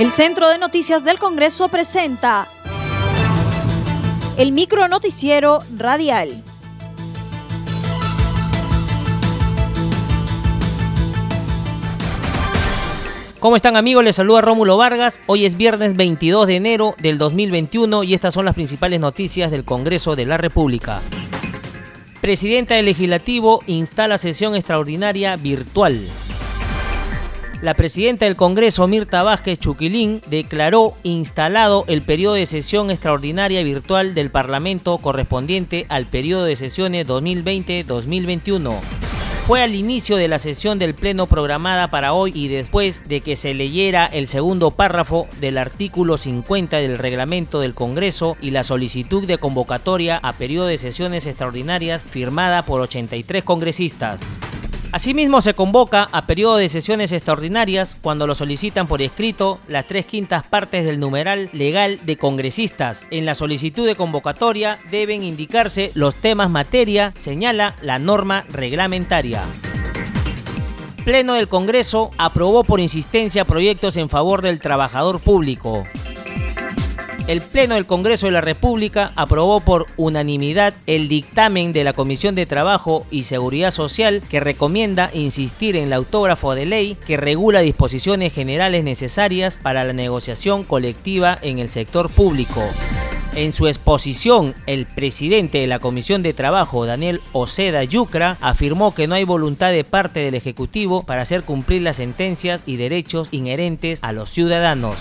El Centro de Noticias del Congreso presenta el micro noticiero radial. ¿Cómo están amigos? Les saluda Rómulo Vargas. Hoy es viernes 22 de enero del 2021 y estas son las principales noticias del Congreso de la República. Presidenta del Legislativo instala sesión extraordinaria virtual. La presidenta del Congreso, Mirta Vázquez Chuquilín, declaró instalado el periodo de sesión extraordinaria virtual del Parlamento correspondiente al periodo de sesiones 2020-2021 fue al inicio de la sesión del Pleno programada para hoy y después de que se leyera el segundo párrafo del artículo 50 del reglamento del Congreso y la solicitud de convocatoria a periodo de sesiones extraordinarias firmada por 83 congresistas. Asimismo, se convoca a periodo de sesiones extraordinarias cuando lo solicitan por escrito las tres quintas partes del numeral legal de congresistas. En la solicitud de convocatoria deben indicarse los temas materia, señala la norma reglamentaria. Pleno del Congreso aprobó por insistencia proyectos en favor del trabajador público el Pleno del Congreso de la República aprobó por unanimidad el dictamen de la Comisión de Trabajo y Seguridad Social que recomienda insistir en el autógrafo de ley que regula disposiciones generales necesarias para la negociación colectiva en el sector público. En su exposición, el presidente de la Comisión de Trabajo, Daniel Oceda Yucra, afirmó que no hay voluntad de parte del Ejecutivo para hacer cumplir las sentencias y derechos inherentes a los ciudadanos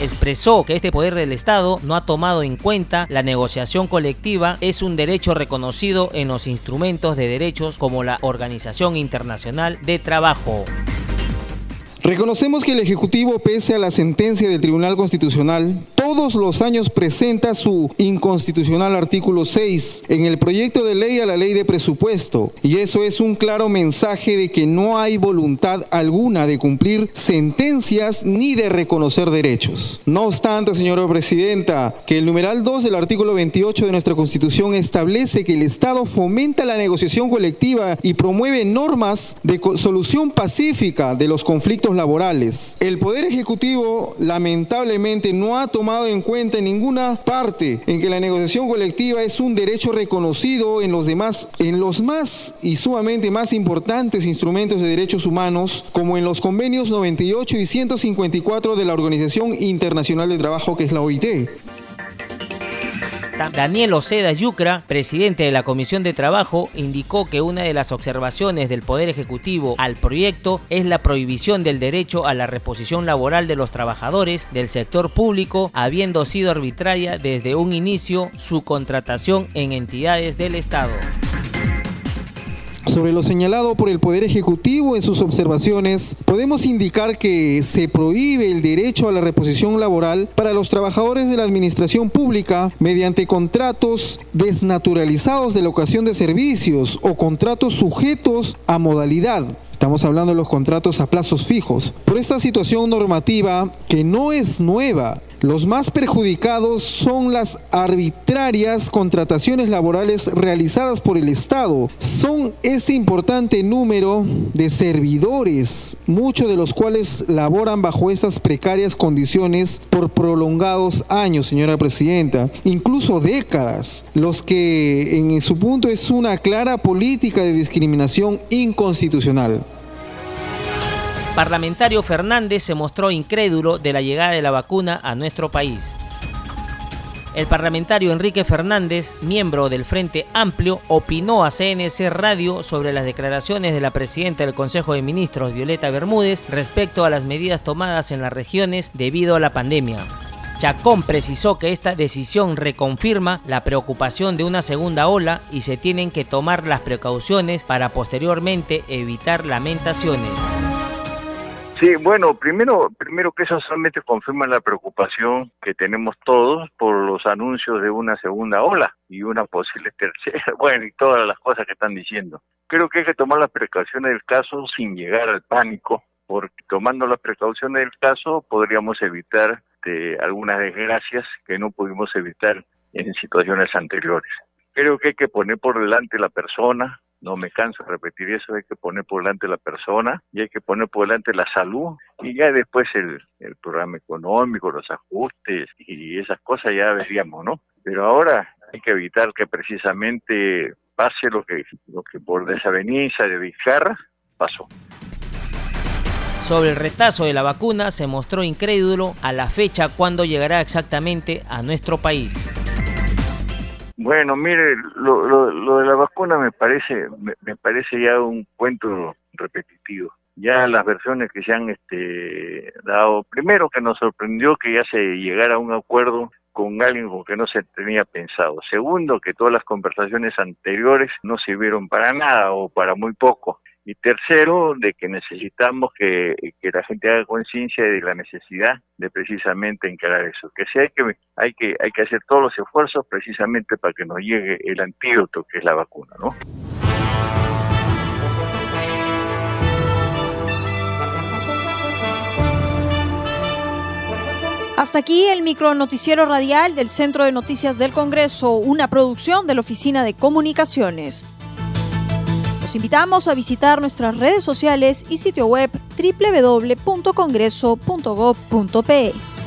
expresó que este poder del Estado no ha tomado en cuenta la negociación colectiva es un derecho reconocido en los instrumentos de derechos como la Organización Internacional de Trabajo. Reconocemos que el Ejecutivo, pese a la sentencia del Tribunal Constitucional, todos los años presenta su inconstitucional artículo 6 en el proyecto de ley a la ley de presupuesto. Y eso es un claro mensaje de que no hay voluntad alguna de cumplir sentencias ni de reconocer derechos. No obstante, señora Presidenta, que el numeral 2 del artículo 28 de nuestra Constitución establece que el Estado fomenta la negociación colectiva y promueve normas de solución pacífica de los conflictos laborales. El Poder Ejecutivo lamentablemente no ha tomado en cuenta en ninguna parte en que la negociación colectiva es un derecho reconocido en los demás, en los más y sumamente más importantes instrumentos de derechos humanos, como en los convenios 98 y 154 de la Organización Internacional de Trabajo, que es la OIT. Daniel Oceda Yucra, presidente de la Comisión de Trabajo, indicó que una de las observaciones del Poder Ejecutivo al proyecto es la prohibición del derecho a la reposición laboral de los trabajadores del sector público, habiendo sido arbitraria desde un inicio su contratación en entidades del Estado. Sobre lo señalado por el Poder Ejecutivo en sus observaciones, podemos indicar que se prohíbe el derecho a la reposición laboral para los trabajadores de la administración pública mediante contratos desnaturalizados de la ocasión de servicios o contratos sujetos a modalidad. Estamos hablando de los contratos a plazos fijos. Por esta situación normativa que no es nueva, los más perjudicados son las arbitrarias contrataciones laborales realizadas por el Estado. Son este importante número de servidores, muchos de los cuales laboran bajo estas precarias condiciones por prolongados años, señora Presidenta, incluso décadas, los que en su punto es una clara política de discriminación inconstitucional parlamentario Fernández se mostró incrédulo de la llegada de la vacuna a nuestro país. El parlamentario Enrique Fernández, miembro del Frente Amplio, opinó a CNC Radio sobre las declaraciones de la presidenta del Consejo de Ministros, Violeta Bermúdez, respecto a las medidas tomadas en las regiones debido a la pandemia. Chacón precisó que esta decisión reconfirma la preocupación de una segunda ola y se tienen que tomar las precauciones para posteriormente evitar lamentaciones. Sí, bueno, primero, primero que eso solamente confirma la preocupación que tenemos todos por los anuncios de una segunda ola y una posible tercera, bueno, y todas las cosas que están diciendo. Creo que hay que tomar las precauciones del caso sin llegar al pánico, porque tomando las precauciones del caso podríamos evitar de algunas desgracias que no pudimos evitar en situaciones anteriores. Creo que hay que poner por delante la persona, no me canso de repetir eso, hay que poner por delante la persona y hay que poner por delante la salud y ya después el, el programa económico, los ajustes y esas cosas ya veríamos, ¿no? Pero ahora hay que evitar que precisamente pase lo que, lo que por desaveniencia de Vizcarra pasó. Sobre el retazo de la vacuna se mostró incrédulo a la fecha cuando llegará exactamente a nuestro país. Bueno, mire, lo, de la vacuna me parece, me, parece ya un cuento repetitivo. Ya las versiones que se han este, dado, primero que nos sorprendió que ya se llegara a un acuerdo con alguien con que no se tenía pensado. Segundo, que todas las conversaciones anteriores no sirvieron para nada o para muy poco. Y tercero, de que necesitamos que, la gente haga conciencia de la necesidad de precisamente encarar eso. Que sí hay que, hay que, hay que hacer todos los esfuerzos precisamente para que nos llegue el antídoto que es la vacuna, ¿no? Hasta aquí el micro noticiero radial del Centro de Noticias del Congreso, una producción de la Oficina de Comunicaciones. Los invitamos a visitar nuestras redes sociales y sitio web www.congreso.gov.pe.